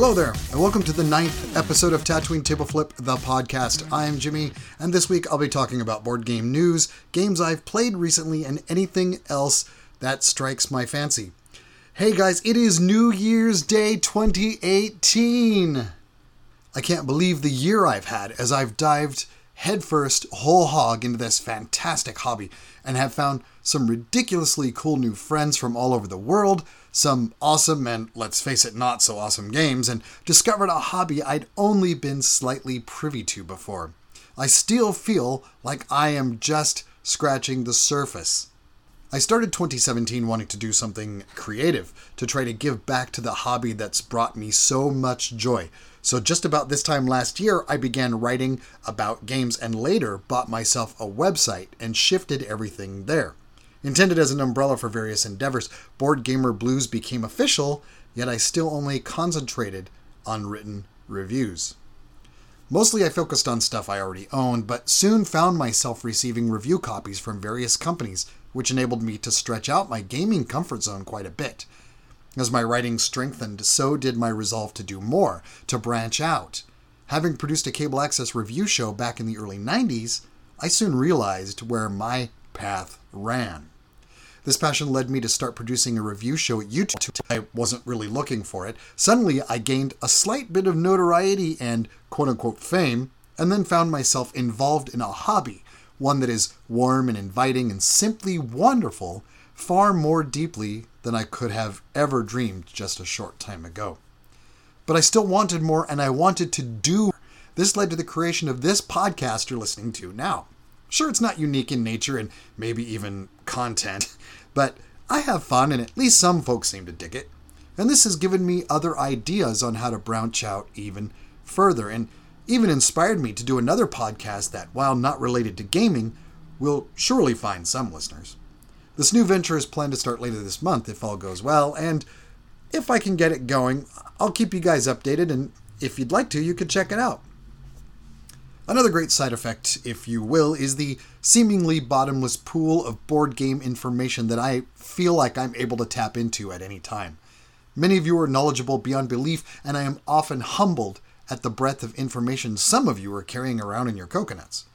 Hello there, and welcome to the ninth episode of Tatooine Table Flip, the podcast. I am Jimmy, and this week I'll be talking about board game news, games I've played recently, and anything else that strikes my fancy. Hey guys, it is New Year's Day 2018! I can't believe the year I've had as I've dived headfirst, whole hog into this fantastic hobby and have found some ridiculously cool new friends from all over the world, some awesome and, let's face it, not so awesome games, and discovered a hobby I'd only been slightly privy to before. I still feel like I am just scratching the surface. I started 2017 wanting to do something creative to try to give back to the hobby that's brought me so much joy. So, just about this time last year, I began writing about games and later bought myself a website and shifted everything there. Intended as an umbrella for various endeavors, Board Gamer Blues became official, yet I still only concentrated on written reviews. Mostly I focused on stuff I already owned, but soon found myself receiving review copies from various companies which enabled me to stretch out my gaming comfort zone quite a bit. As my writing strengthened, so did my resolve to do more, to branch out. Having produced a cable access review show back in the early 90s, I soon realized where my path ran. This passion led me to start producing a review show at YouTube. I wasn't really looking for it. Suddenly, I gained a slight bit of notoriety and quote unquote fame, and then found myself involved in a hobby one that is warm and inviting and simply wonderful, far more deeply than I could have ever dreamed just a short time ago. But I still wanted more and I wanted to do. This led to the creation of this podcast you're listening to now. Sure, it's not unique in nature and maybe even content, but I have fun and at least some folks seem to dig it. And this has given me other ideas on how to branch out even further. And even inspired me to do another podcast that, while not related to gaming, will surely find some listeners. This new venture is planned to start later this month if all goes well, and if I can get it going, I'll keep you guys updated, and if you'd like to, you could check it out. Another great side effect, if you will, is the seemingly bottomless pool of board game information that I feel like I'm able to tap into at any time. Many of you are knowledgeable beyond belief, and I am often humbled at the breadth of information some of you are carrying around in your coconuts.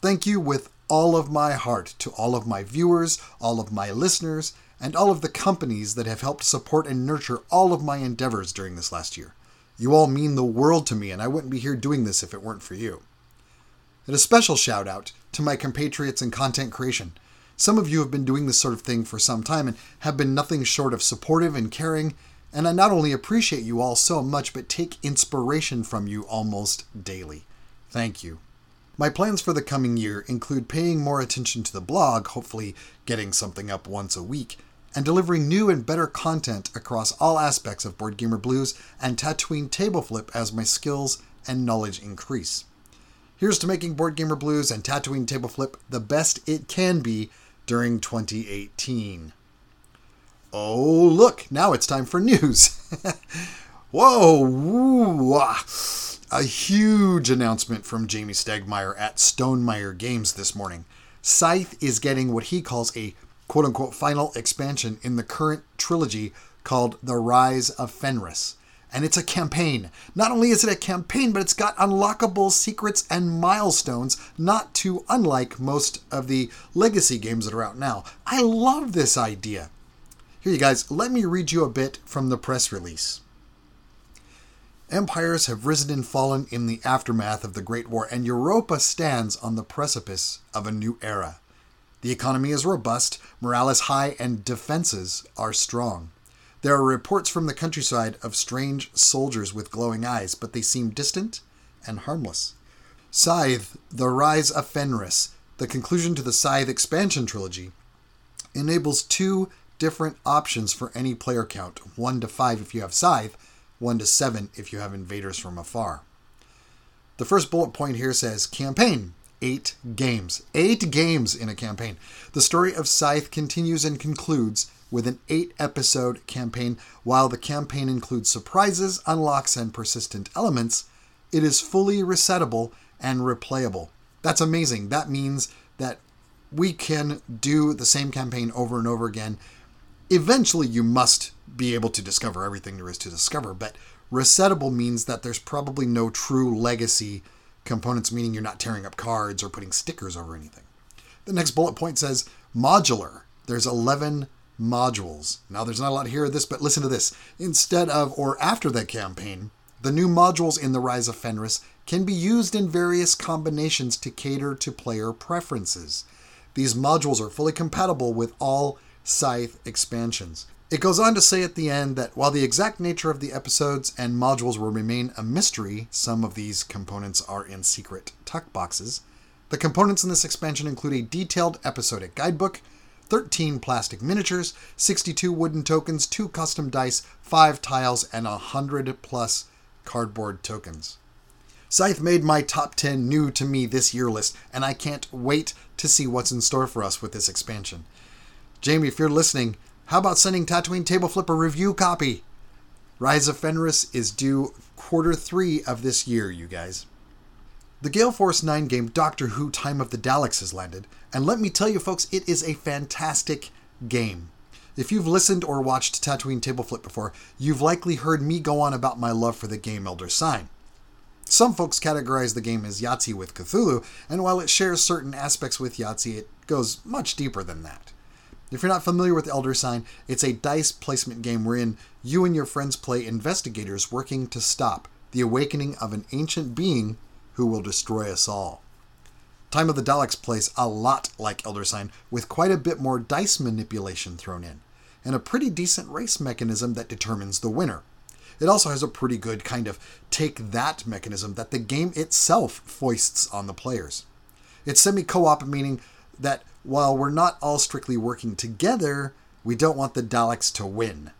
Thank you with all of my heart to all of my viewers, all of my listeners, and all of the companies that have helped support and nurture all of my endeavors during this last year. You all mean the world to me, and I wouldn't be here doing this if it weren't for you. And a special shout out to my compatriots in content creation. Some of you have been doing this sort of thing for some time and have been nothing short of supportive and caring, and I not only appreciate you all so much, but take inspiration from you almost daily. Thank you. My plans for the coming year include paying more attention to the blog, hopefully getting something up once a week, and delivering new and better content across all aspects of Board Gamer Blues and Tatooine Table Flip as my skills and knowledge increase. Here's to making Board Gamer Blues and Tatooine Table Flip the best it can be during 2018. Oh, look, now it's time for news. Whoa, woo, a huge announcement from Jamey Stegmaier at Stonemaier Games this morning. Scythe is getting what he calls a quote unquote final expansion in the current trilogy called The Rise of Fenris. And it's a campaign. Not only is it a campaign, but it's got unlockable secrets and milestones, not too unlike most of the legacy games that are out now. I love this idea. Here, you guys, let me read you a bit from the press release. Empires have risen and fallen in the aftermath of the Great War, and Europa stands on the precipice of a new era. The economy is robust, morale is high, and defenses are strong. There are reports from the countryside of strange soldiers with glowing eyes, but they seem distant and harmless. Scythe, The Rise of Fenris, the conclusion to the Scythe expansion trilogy, enables two different options for any player count 1 to 5 if you have Scythe, 1 to 7 if you have Invaders from Afar. The first bullet point here says campaign. Eight games. Eight games in a campaign. The story of Scythe continues and concludes with an eight episode campaign. While the campaign includes surprises, unlocks, and persistent elements, it is fully resettable and replayable. That's amazing. That means that we can do the same campaign over and over again eventually you must be able to discover everything there is to discover, but Resettable means that there's probably no true legacy components, meaning you're not tearing up cards or putting stickers over anything. The next bullet point says modular. There's 11 modules. Now, there's not a lot here of this, but listen to this. Instead of or after the campaign, the new modules in the Rise of Fenris can be used in various combinations to cater to player preferences. These modules are fully compatible with all Scythe expansions. It goes on to say at the end that while the exact nature of the episodes and modules will remain a mystery, some of these components are in secret tuck boxes. The components in this expansion include a detailed episodic guidebook, 13 plastic miniatures, 62 wooden tokens, 2 custom dice, 5 tiles, and 100 plus cardboard tokens. Scythe made my top 10 new to me this year list, and I can't wait to see what's in store for us with this expansion. Jamey, if you're listening, how about sending Tatooine Table Flip a review copy? Rise of Fenris is due quarter three of this year, you guys. The Gale Force 9 game Doctor Who Time of the Daleks has landed, and let me tell you folks, it is a fantastic game. If you've listened or watched Tatooine Table Flip before, you've likely heard me go on about my love for the game Elder Sign. Some folks categorize the game as Yahtzee with Cthulhu, and while it shares certain aspects with Yahtzee, it goes much deeper than that. If you're not familiar with Elder Sign, it's a dice placement game wherein you and your friends play investigators working to stop the awakening of an ancient being who will destroy us all. Time of the Daleks plays a lot like Elder Sign, with quite a bit more dice manipulation thrown in, and a pretty decent race mechanism that determines the winner. It also has a pretty good kind of take that mechanism that the game itself foists on the players. It's semi co op, meaning that while we're not all strictly working together, we don't want the Daleks to win.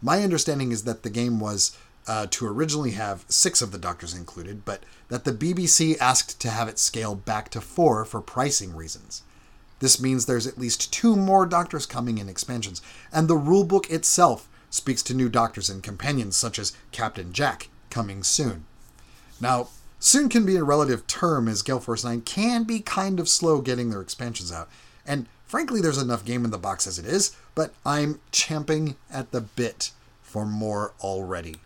My understanding is that the game was uh, to originally have six of the doctors included, but that the BBC asked to have it scaled back to four for pricing reasons. This means there's at least two more doctors coming in expansions, and the rulebook itself speaks to new doctors and companions such as Captain Jack coming soon. Now, soon can be a relative term as Gale Force 9 can be kind of slow getting their expansions out. And frankly, there's enough game in the box as it is, but I'm champing at the bit for more already.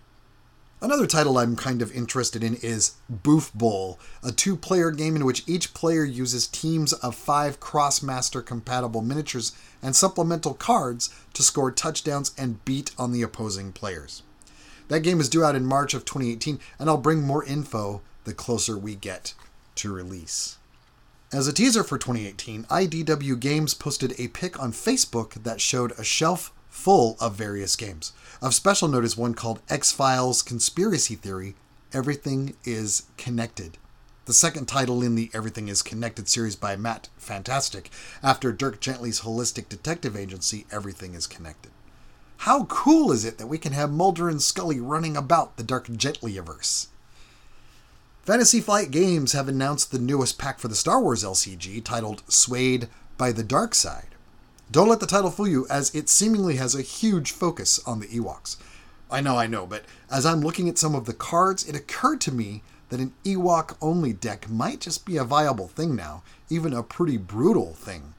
Another title I'm kind of interested in is Boof Bowl, a two player game in which each player uses teams of five Crossmaster compatible miniatures and supplemental cards to score touchdowns and beat on the opposing players. That game is due out in March of 2018, and I'll bring more info the closer we get to release. As a teaser for 2018, IDW Games posted a pic on Facebook that showed a shelf full of various games. Of special note is one called X Files Conspiracy Theory Everything is Connected. The second title in the Everything is Connected series by Matt Fantastic, after Dirk Gently's holistic detective agency, Everything is Connected. How cool is it that we can have Mulder and Scully running about the Dirk Gentlyverse? Fantasy Flight Games have announced the newest pack for the Star Wars LCG titled Swayed by the Dark Side. Don't let the title fool you, as it seemingly has a huge focus on the Ewoks. I know, I know, but as I'm looking at some of the cards, it occurred to me that an Ewok only deck might just be a viable thing now, even a pretty brutal thing.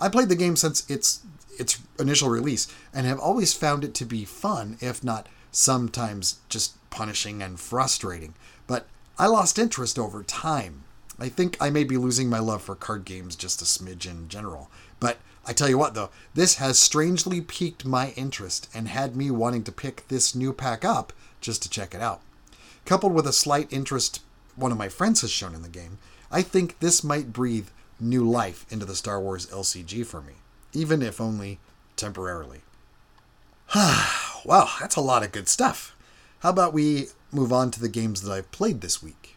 I played the game since its its initial release and have always found it to be fun, if not sometimes just punishing and frustrating. But I lost interest over time. I think I may be losing my love for card games just a smidge in general. But I tell you what, though, this has strangely piqued my interest and had me wanting to pick this new pack up just to check it out. Coupled with a slight interest one of my friends has shown in the game, I think this might breathe new life into the Star Wars LCG for me, even if only temporarily. wow, that's a lot of good stuff. How about we move on to the games that I've played this week?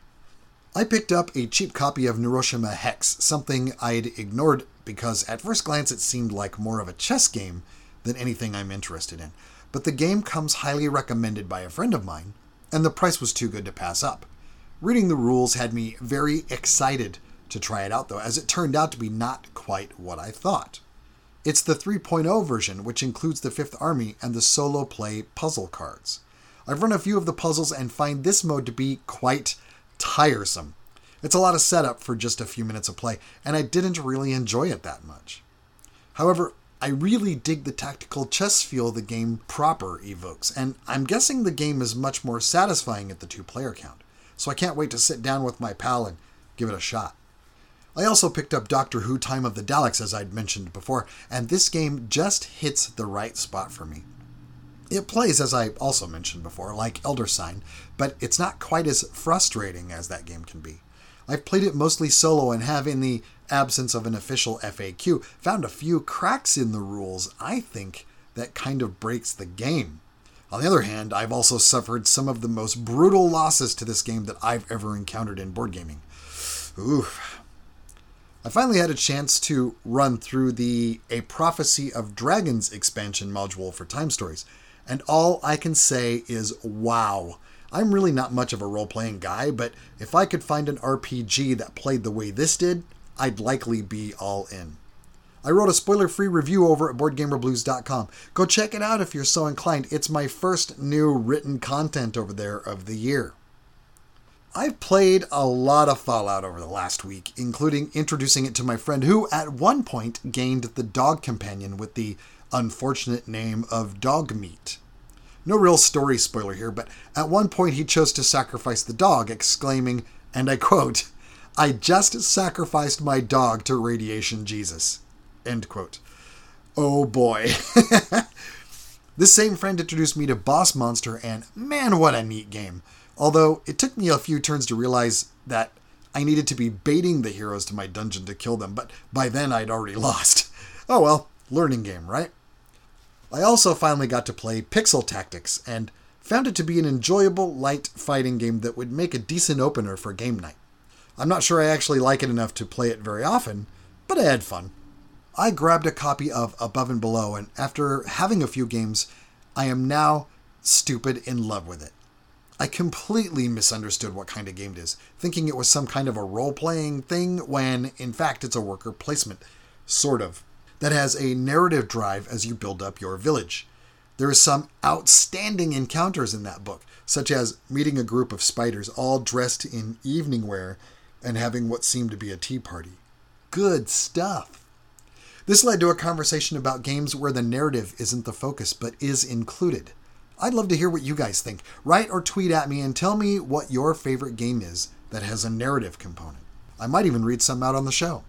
I picked up a cheap copy of Neuroshima Hex, something I'd ignored because at first glance it seemed like more of a chess game than anything I'm interested in. But the game comes highly recommended by a friend of mine, and the price was too good to pass up. Reading the rules had me very excited to try it out, though, as it turned out to be not quite what I thought. It's the 3.0 version, which includes the Fifth Army and the solo play puzzle cards. I've run a few of the puzzles and find this mode to be quite tiresome. It's a lot of setup for just a few minutes of play, and I didn't really enjoy it that much. However, I really dig the tactical chess feel the game proper evokes, and I'm guessing the game is much more satisfying at the two player count, so I can't wait to sit down with my pal and give it a shot. I also picked up Doctor Who Time of the Daleks, as I'd mentioned before, and this game just hits the right spot for me. It plays, as I also mentioned before, like Elder Sign, but it's not quite as frustrating as that game can be. I've played it mostly solo and have, in the absence of an official FAQ, found a few cracks in the rules, I think, that kind of breaks the game. On the other hand, I've also suffered some of the most brutal losses to this game that I've ever encountered in board gaming. Oof. I finally had a chance to run through the A Prophecy of Dragons expansion module for Time Stories, and all I can say is wow. I'm really not much of a role playing guy, but if I could find an RPG that played the way this did, I'd likely be all in. I wrote a spoiler free review over at BoardGamerBlues.com. Go check it out if you're so inclined. It's my first new written content over there of the year. I've played a lot of Fallout over the last week, including introducing it to my friend who, at one point, gained the dog companion with the unfortunate name of dog meat. No real story spoiler here, but at one point he chose to sacrifice the dog, exclaiming, and I quote, I just sacrificed my dog to radiation Jesus. End quote. Oh boy. this same friend introduced me to Boss Monster, and man, what a neat game. Although it took me a few turns to realize that I needed to be baiting the heroes to my dungeon to kill them, but by then I'd already lost. Oh well, learning game, right? I also finally got to play Pixel Tactics and found it to be an enjoyable, light fighting game that would make a decent opener for game night. I'm not sure I actually like it enough to play it very often, but I had fun. I grabbed a copy of Above and Below, and after having a few games, I am now stupid in love with it. I completely misunderstood what kind of game it is, thinking it was some kind of a role playing thing when, in fact, it's a worker placement. Sort of that has a narrative drive as you build up your village. There are some outstanding encounters in that book, such as meeting a group of spiders all dressed in evening wear and having what seemed to be a tea party. Good stuff. This led to a conversation about games where the narrative isn't the focus but is included. I'd love to hear what you guys think. Write or tweet at me and tell me what your favorite game is that has a narrative component. I might even read some out on the show.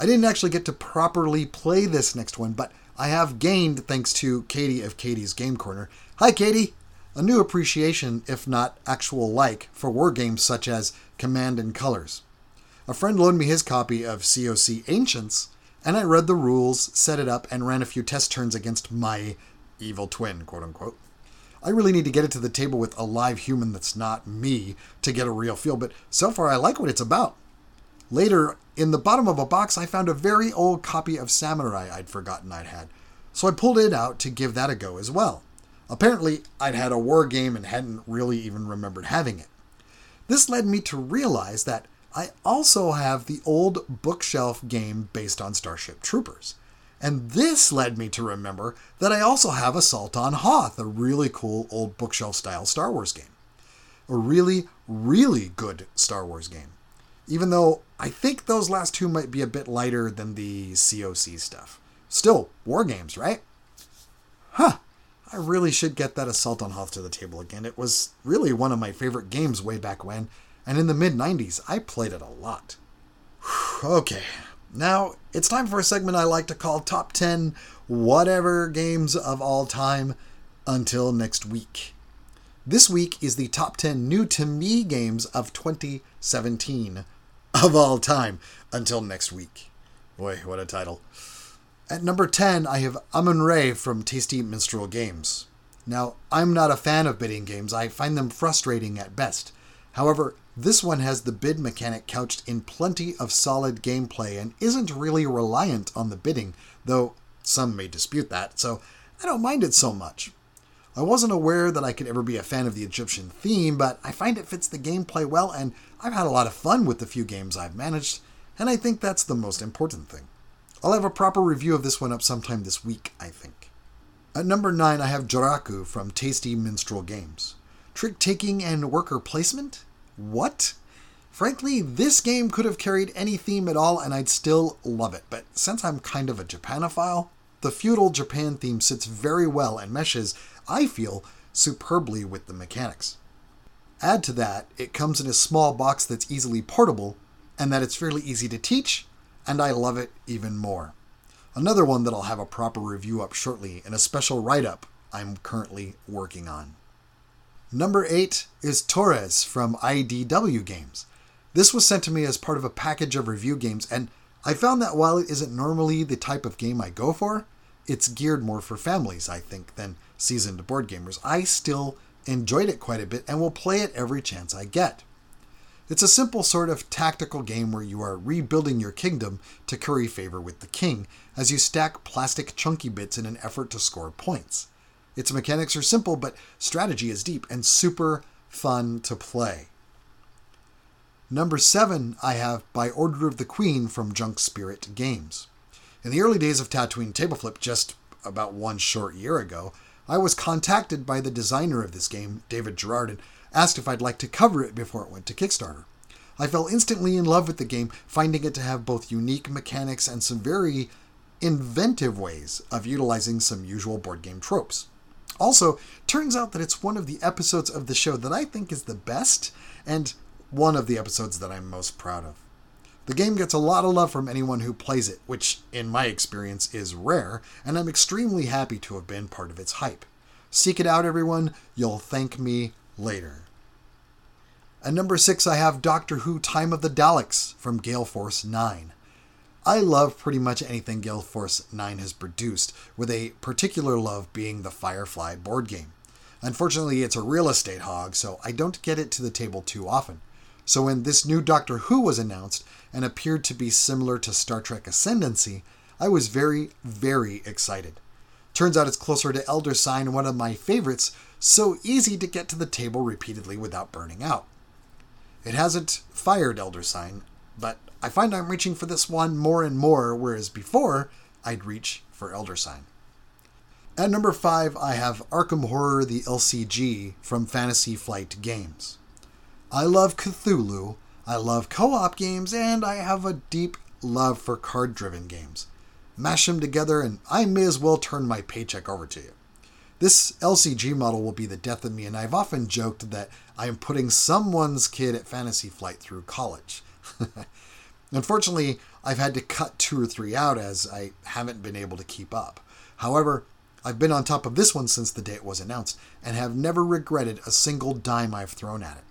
I didn't actually get to properly play this next one, but I have gained, thanks to Katie of Katie's Game Corner. Hi, Katie! A new appreciation, if not actual like, for war games such as Command and Colors. A friend loaned me his copy of COC Ancients, and I read the rules, set it up, and ran a few test turns against my evil twin, quote unquote. I really need to get it to the table with a live human that's not me to get a real feel, but so far I like what it's about. Later, in the bottom of a box, I found a very old copy of Samurai I'd forgotten I'd had, so I pulled it out to give that a go as well. Apparently, I'd had a war game and hadn't really even remembered having it. This led me to realize that I also have the old bookshelf game based on Starship Troopers. And this led me to remember that I also have Assault on Hoth, a really cool old bookshelf style Star Wars game. A really, really good Star Wars game even though I think those last two might be a bit lighter than the COC stuff. Still, war games, right? Huh. I really should get that Assault on Hoth to the table again. It was really one of my favorite games way back when, and in the mid 90s, I played it a lot. okay, now it's time for a segment I like to call Top 10 Whatever Games of All Time until next week. This week is the top 10 new to me games of 2017 of all time until next week. Boy, what a title. At number 10, I have Amun-Re from Tasty Minstrel Games. Now, I'm not a fan of bidding games, I find them frustrating at best. However, this one has the bid mechanic couched in plenty of solid gameplay and isn't really reliant on the bidding, though some may dispute that, so I don't mind it so much. I wasn't aware that I could ever be a fan of the Egyptian theme, but I find it fits the gameplay well, and I've had a lot of fun with the few games I've managed, and I think that's the most important thing. I'll have a proper review of this one up sometime this week, I think. At number 9, I have Joraku from Tasty Minstrel Games. Trick taking and worker placement? What? Frankly, this game could have carried any theme at all and I'd still love it, but since I'm kind of a Japanophile, the feudal Japan theme sits very well and meshes, I feel, superbly with the mechanics. Add to that, it comes in a small box that's easily portable, and that it's fairly easy to teach, and I love it even more. Another one that I'll have a proper review up shortly in a special write up I'm currently working on. Number 8 is Torres from IDW Games. This was sent to me as part of a package of review games, and I found that while it isn't normally the type of game I go for, it's geared more for families, I think, than seasoned board gamers. I still enjoyed it quite a bit and will play it every chance I get. It's a simple sort of tactical game where you are rebuilding your kingdom to curry favor with the king as you stack plastic chunky bits in an effort to score points. Its mechanics are simple, but strategy is deep and super fun to play. Number seven, I have By Order of the Queen from Junk Spirit Games. In the early days of Tatooine Tableflip, just about one short year ago, I was contacted by the designer of this game, David Gerard, and asked if I'd like to cover it before it went to Kickstarter. I fell instantly in love with the game, finding it to have both unique mechanics and some very inventive ways of utilizing some usual board game tropes. Also, turns out that it's one of the episodes of the show that I think is the best, and one of the episodes that I'm most proud of. The game gets a lot of love from anyone who plays it, which, in my experience, is rare, and I'm extremely happy to have been part of its hype. Seek it out, everyone. You'll thank me later. At number six, I have Doctor Who Time of the Daleks from Gale Force 9. I love pretty much anything Gale Force 9 has produced, with a particular love being the Firefly board game. Unfortunately, it's a real estate hog, so I don't get it to the table too often. So when this new Doctor Who was announced and appeared to be similar to Star Trek Ascendancy, I was very, very excited. Turns out it's closer to Elder Sign, one of my favorites, so easy to get to the table repeatedly without burning out. It hasn't fired Elder Sign, but I find I'm reaching for this one more and more, whereas before I'd reach for Elder Sign. At number 5, I have Arkham Horror the LCG from Fantasy Flight Games. I love Cthulhu, I love co op games, and I have a deep love for card driven games. Mash them together, and I may as well turn my paycheck over to you. This LCG model will be the death of me, and I've often joked that I am putting someone's kid at Fantasy Flight through college. Unfortunately, I've had to cut two or three out as I haven't been able to keep up. However, I've been on top of this one since the day it was announced and have never regretted a single dime I've thrown at it.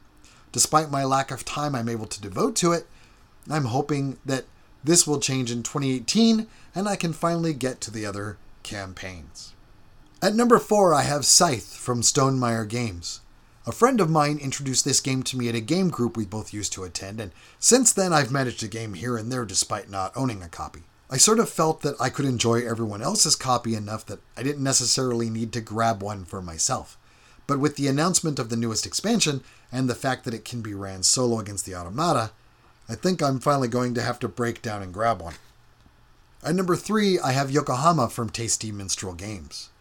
Despite my lack of time I'm able to devote to it, I'm hoping that this will change in 2018 and I can finally get to the other campaigns. At number 4, I have Scythe from Stonemaier Games. A friend of mine introduced this game to me at a game group we both used to attend, and since then I've managed a game here and there despite not owning a copy. I sort of felt that I could enjoy everyone else's copy enough that I didn't necessarily need to grab one for myself. But with the announcement of the newest expansion and the fact that it can be ran solo against the automata, I think I'm finally going to have to break down and grab one. At number 3, I have Yokohama from Tasty Minstrel Games.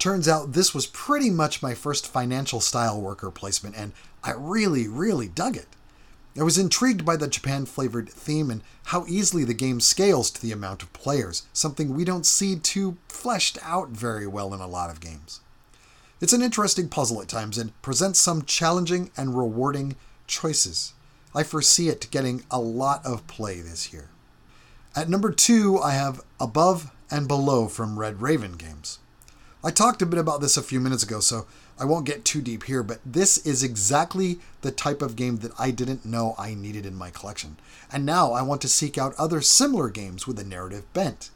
Turns out this was pretty much my first financial style worker placement, and I really, really dug it. I was intrigued by the Japan flavored theme and how easily the game scales to the amount of players, something we don't see too fleshed out very well in a lot of games. It's an interesting puzzle at times and presents some challenging and rewarding choices. I foresee it getting a lot of play this year. At number two, I have Above and Below from Red Raven Games. I talked a bit about this a few minutes ago, so I won't get too deep here, but this is exactly the type of game that I didn't know I needed in my collection. And now I want to seek out other similar games with a narrative bent.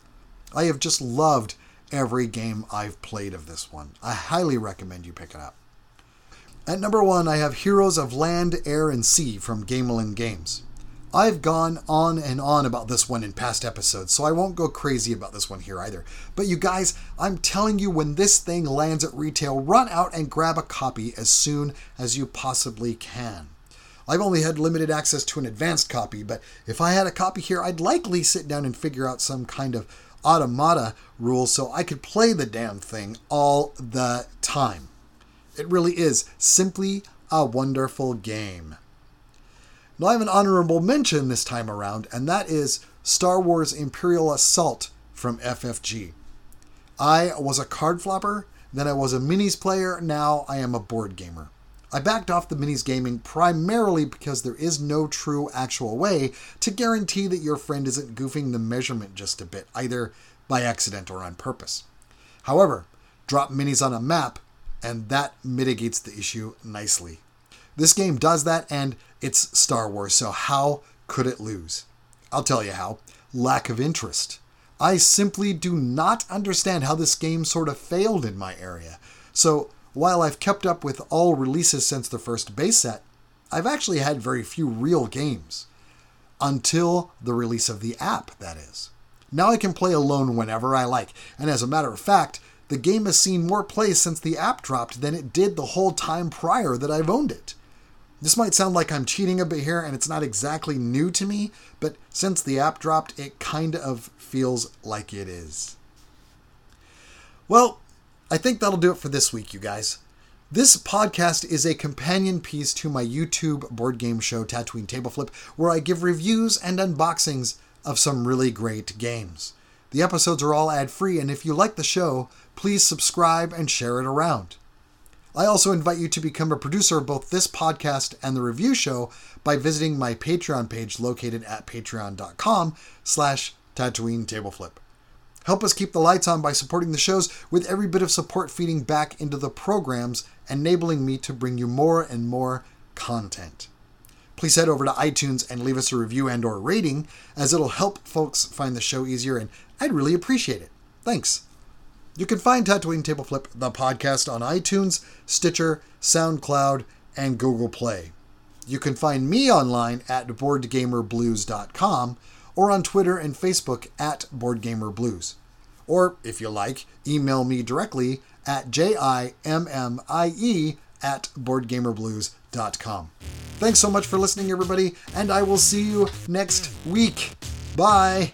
I have just loved every game I've played of this one. I highly recommend you pick it up. At number one, I have Heroes of Land, Air, and Sea from Gamelyn Games. I've gone on and on about this one in past episodes, so I won't go crazy about this one here either. But you guys, I'm telling you, when this thing lands at retail, run out and grab a copy as soon as you possibly can. I've only had limited access to an advanced copy, but if I had a copy here, I'd likely sit down and figure out some kind of automata rule so I could play the damn thing all the time. It really is simply a wonderful game. Now, I have an honorable mention this time around, and that is Star Wars Imperial Assault from FFG. I was a card flopper, then I was a minis player, now I am a board gamer. I backed off the minis gaming primarily because there is no true actual way to guarantee that your friend isn't goofing the measurement just a bit, either by accident or on purpose. However, drop minis on a map, and that mitigates the issue nicely. This game does that, and it's Star Wars, so how could it lose? I'll tell you how lack of interest. I simply do not understand how this game sort of failed in my area. So, while I've kept up with all releases since the first base set, I've actually had very few real games. Until the release of the app, that is. Now I can play alone whenever I like, and as a matter of fact, the game has seen more plays since the app dropped than it did the whole time prior that I've owned it. This might sound like I'm cheating a bit here and it's not exactly new to me, but since the app dropped, it kind of feels like it is. Well, I think that'll do it for this week, you guys. This podcast is a companion piece to my YouTube board game show, Tatooine Table Flip, where I give reviews and unboxings of some really great games. The episodes are all ad free, and if you like the show, please subscribe and share it around. I also invite you to become a producer of both this podcast and the review show by visiting my Patreon page located at patreon.com slash Tatooine Tableflip. Help us keep the lights on by supporting the shows with every bit of support feeding back into the programs, enabling me to bring you more and more content. Please head over to iTunes and leave us a review and or rating as it'll help folks find the show easier and I'd really appreciate it. Thanks. You can find Tatooine Table Flip, the podcast, on iTunes, Stitcher, SoundCloud, and Google Play. You can find me online at BoardGamerBlues.com or on Twitter and Facebook at BoardGamerBlues. Or, if you like, email me directly at jimmie at BoardGamerBlues.com. Thanks so much for listening, everybody, and I will see you next week. Bye!